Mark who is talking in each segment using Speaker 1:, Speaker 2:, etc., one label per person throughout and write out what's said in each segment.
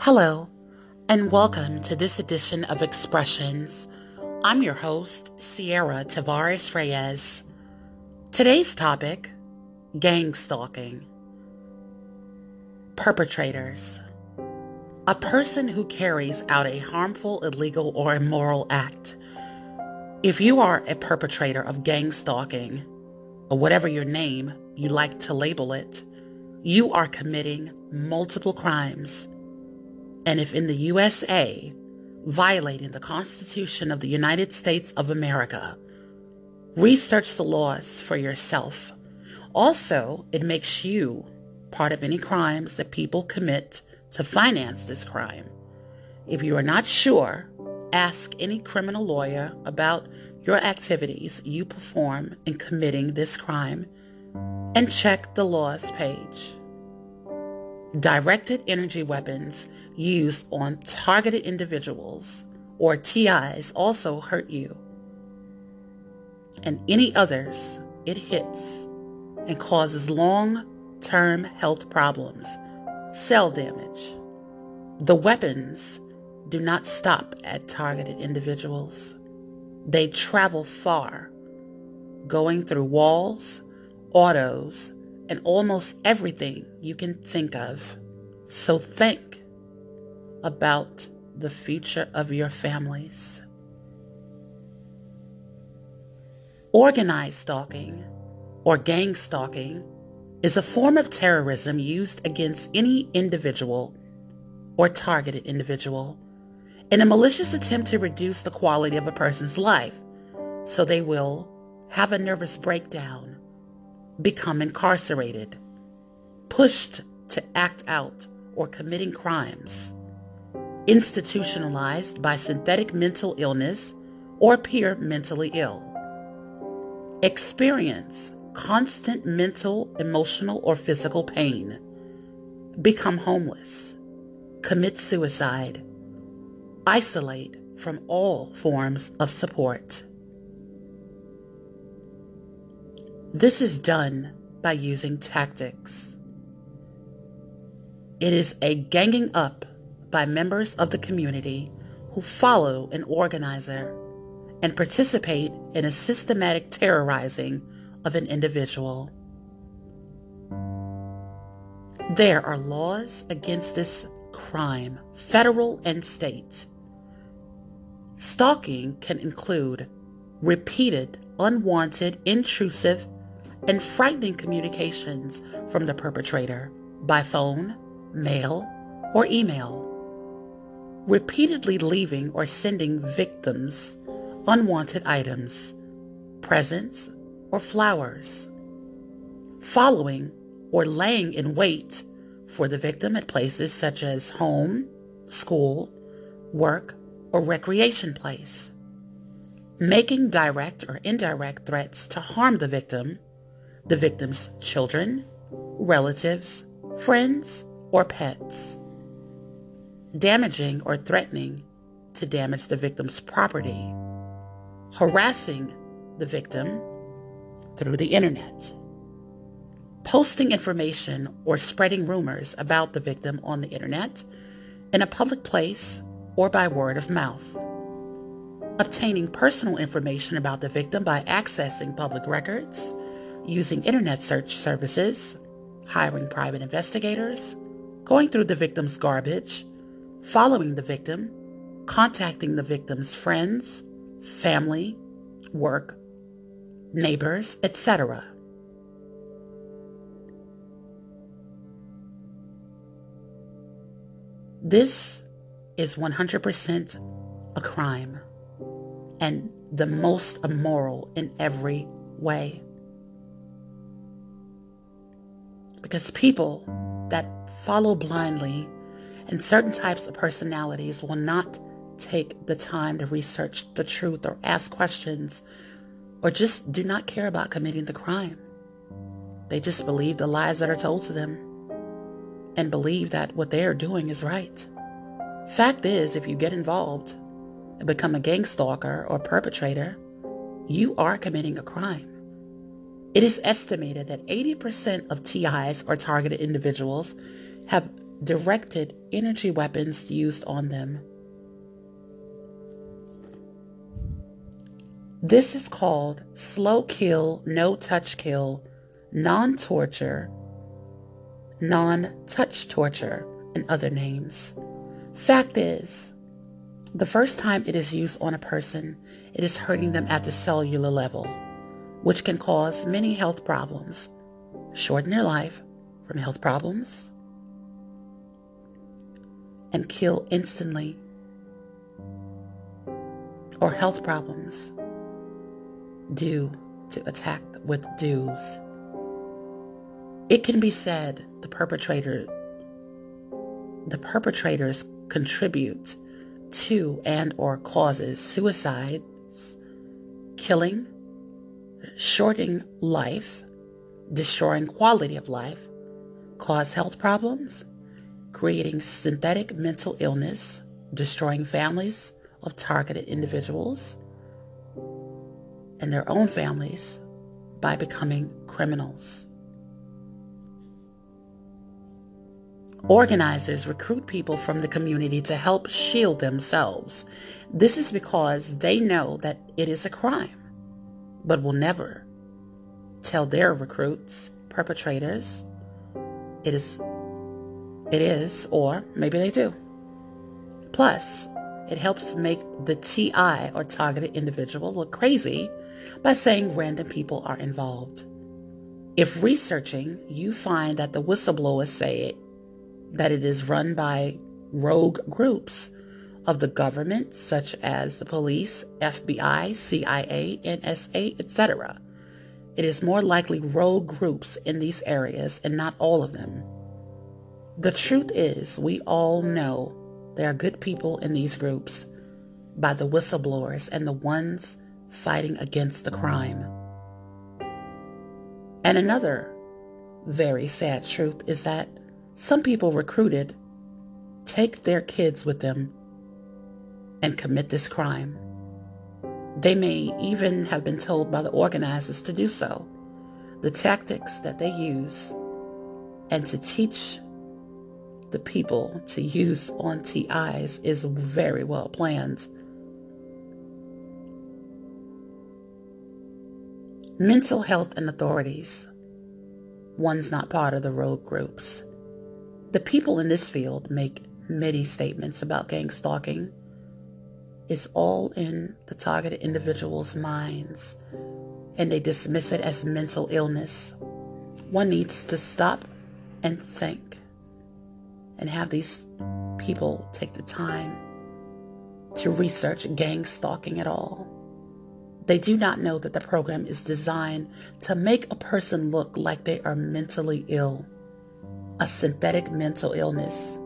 Speaker 1: Hello, and welcome to this edition of Expressions. I'm your host, Ciara Tavares Reyes. Today's topic gang stalking. Perpetrators. A person who carries out a harmful, illegal, or immoral act. If you are a perpetrator of gang stalking, or whatever your name you like to label it, you are committing multiple crimes and if in the USA, violating the Constitution of the United States of America, research the laws for yourself. Also, it makes you part of any crimes that people commit to finance this crime. If you are not sure, ask any criminal lawyer about your activities you perform in committing this crime and check the laws page. Directed energy weapons used on targeted individuals or TIs also hurt you. And any others it hits and causes long term health problems, cell damage. The weapons do not stop at targeted individuals, they travel far, going through walls, autos, and almost everything you can think of. So think about the future of your families. Organized stalking or gang stalking is a form of terrorism used against any individual or targeted individual in a malicious attempt to reduce the quality of a person's life so they will have a nervous breakdown, become incarcerated, pushed to act out or committing crimes institutionalized by synthetic mental illness or appear mentally ill. Experience constant mental, emotional, or physical pain. Become homeless. Commit suicide. Isolate from all forms of support. This is done by using tactics. It is a ganging up by members of the community who follow an organizer and participate in a systematic terrorizing of an individual. There are laws against this crime, federal and state. Stalking can include repeated, unwanted, intrusive, and frightening communications from the perpetrator by phone, mail, or email repeatedly leaving or sending victims unwanted items, presents, or flowers, following or laying in wait for the victim at places such as home, school, work, or recreation place, making direct or indirect threats to harm the victim, the victim's children, relatives, friends, or pets. Damaging or threatening to damage the victim's property, harassing the victim through the internet, posting information or spreading rumors about the victim on the internet in a public place or by word of mouth, obtaining personal information about the victim by accessing public records, using internet search services, hiring private investigators, going through the victim's garbage, following the victim, contacting the victim's friends, family, work, neighbors, etc. This is 100% a crime and the most immoral in every way. Because people that follow blindly and certain types of personalities will not take the time to research the truth or ask questions or just do not care about committing the crime. They just believe the lies that are told to them and believe that what they are doing is right. Fact is, if you get involved and become a gang stalker or perpetrator, you are committing a crime. It is estimated that 80% of TIs or targeted individuals have directed energy weapons used on them. This is called slow kill, no touch kill, non torture, non touch torture, and other names. Fact is, the first time it is used on a person, it is hurting them at the cellular level, which can cause many health problems, shorten their life from health problems, and kill instantly, or health problems due to attack with DEWs. It can be said the perpetrator the perpetrators contribute to and or causes suicides, killing, shorting life, destroying quality of life, cause health problems, creating synthetic mental illness, destroying families of targeted individuals and their own families by becoming criminals. Organizers recruit people from the community to help shield themselves. This is because they know that it is a crime, but will never tell their recruits, perpetrators, it is, it is, or maybe they do. Plus, it helps make the TI or targeted individual look crazy by saying random people are involved. If researching, you find that the whistleblowers say it that it is run by rogue groups of the government, such as the police, FBI, CIA, NSA, etc. It is more likely rogue groups in these areas and not all of them. The truth is, we all know there are good people in these groups by the whistleblowers and the ones fighting against the crime. And another very sad truth is that some people recruited take their kids with them and commit this crime. They may even have been told by the organizers to do so. The tactics that they use and to teach the people to use on TIs is very well planned. Mental health and authorities. One's not part of the rogue groups. The people in this field make many statements about gang stalking. It's all in the targeted individual's minds, and they dismiss it as mental illness. One needs to stop and think and have these people take the time to research gang stalking at all. They do not know that the program is designed to make a person look like they are mentally ill a synthetic mental illness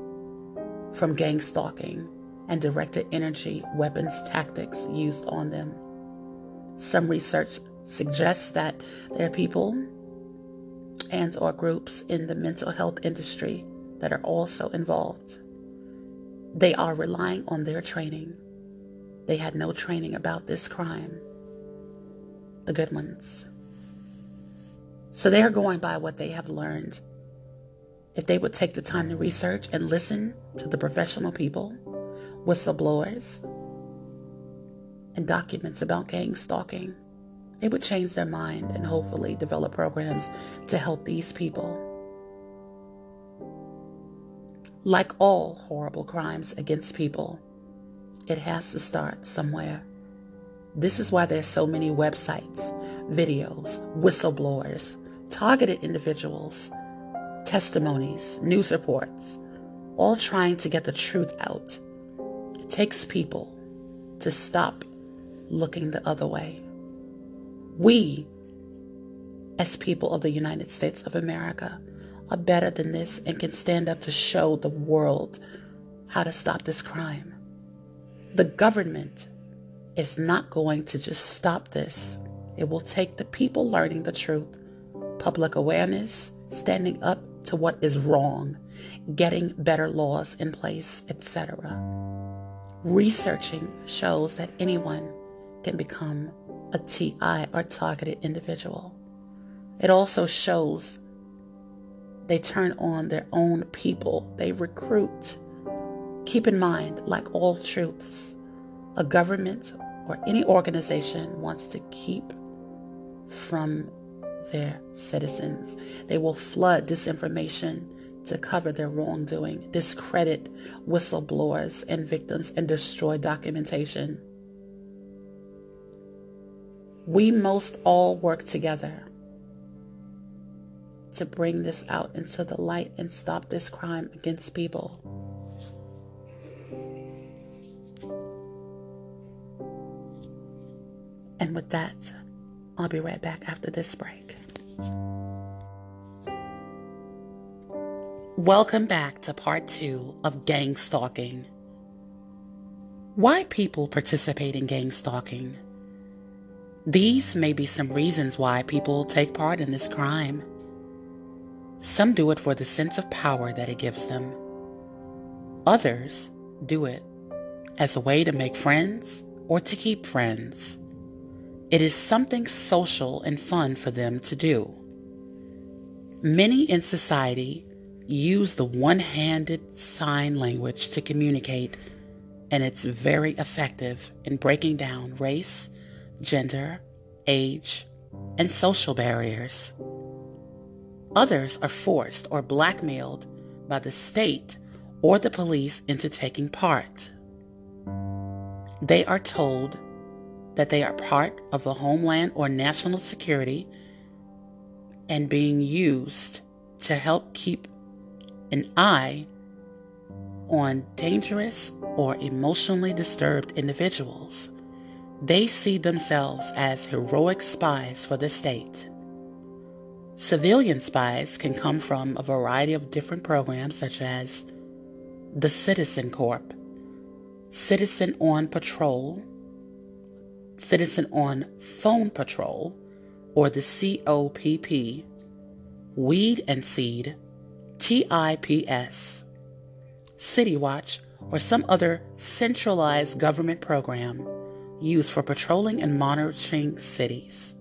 Speaker 1: from gang stalking and directed energy weapons tactics used on them. Some research suggests that there are people and or groups in the mental health industry that are also involved. They are relying on their training. They had no training about this crime. The good ones. So they are going by what they have learned if they would take the time to research and listen to the professional people, whistleblowers, and documents about gang stalking, it would change their mind and hopefully develop programs to help these people. Like all horrible crimes against people, it has to start somewhere. This is why there's so many websites, videos, whistleblowers, targeted individuals, testimonies, news reports, all trying to get the truth out. It takes people to stop looking the other way. We, as people of the United States of America, are better than this and can stand up to show the world how to stop this crime. The government is not going to just stop this. It will take the people learning the truth, public awareness, standing up to what is wrong, getting better laws in place, etc. Researching shows that anyone can become a TI or targeted individual. It also shows they turn on their own people, they recruit. Keep in mind, like all truths, a government or any organization wants to keep from their citizens. They will flood disinformation to cover their wrongdoing, discredit whistleblowers and victims, and destroy documentation. We must all work together to bring this out into the light and stop this crime against people. And with that, I'll be right back after this break. Welcome back to part two of gang stalking. Why people participate in gang stalking? These may be some reasons why people take part in this crime. Some do it for the sense of power that it gives them. Others do it as a way to make friends or to keep friends. It is something social and fun for them to do. Many in society use the one handed sign language to communicate, and it's very effective in breaking down race, gender, age, and social barriers. Others are forced or blackmailed by the state or the police into taking part. They are told that they are part of the homeland or national security and being used to help keep an eye on dangerous or emotionally disturbed individuals. They see themselves as heroic spies for the state. Civilian spies can come from a variety of different programs, such as the Citizen Corps, Citizen on Patrol, Citizen on Phone Patrol, or the COPP, Weed and Seed, TIPS, City Watch, or some other centralized government program used for patrolling and monitoring cities.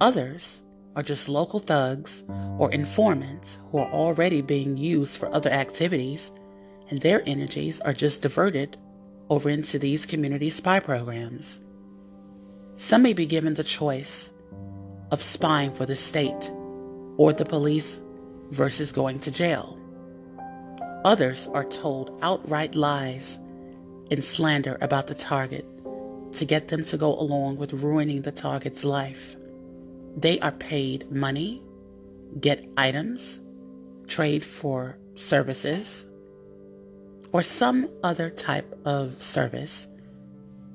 Speaker 1: Others are just local thugs or informants who are already being used for other activities, and their energies are just diverted over into these community spy programs. Some may be given the choice of spying for the state or the police versus going to jail. Others are told outright lies and slander about the target to get them to go along with ruining the target's life. They are paid money, get items, trade for services, or some other type of service,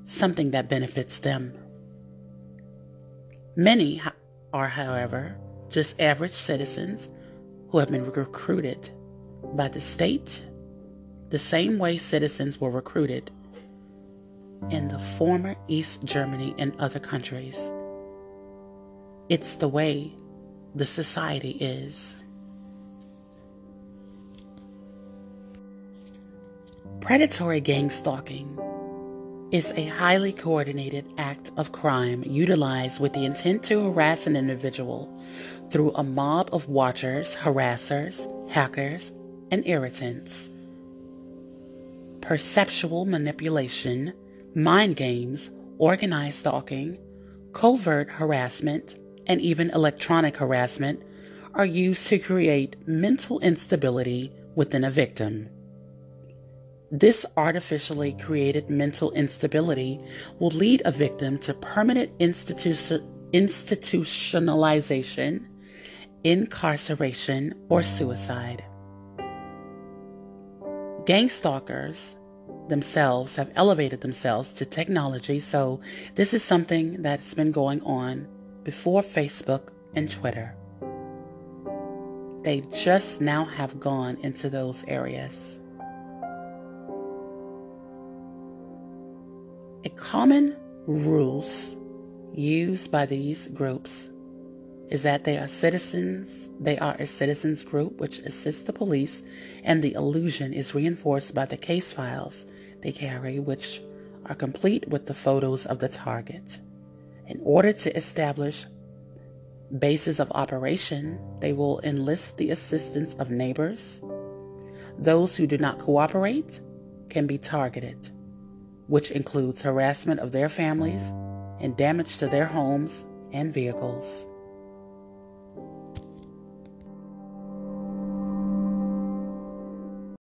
Speaker 1: something that benefits them. Many are, however, just average citizens who have been recruited by the state the same way citizens were recruited in the former East Germany and other countries. It's the way the society is. Predatory gang stalking is a highly coordinated act of crime utilized with the intent to harass an individual through a mob of watchers, harassers, hackers, and irritants. Perceptual manipulation mind games, organized stalking, covert harassment, and even electronic harassment are used to create mental instability within a victim. This artificially created mental instability will lead a victim to permanent institu- institutionalization, incarceration, or suicide. Gang stalkers themselves have elevated themselves to technology. So this is something that's been going on before Facebook and Twitter. They just now have gone into those areas. A common rules used by these groups is that they are citizens, they are a citizens group which assists the police, and the illusion is reinforced by the case files they carry, which are complete with the photos of the target. In order to establish bases of operation, they will enlist the assistance of neighbors. Those who do not cooperate can be targeted, which includes harassment of their families and damage to their homes and vehicles.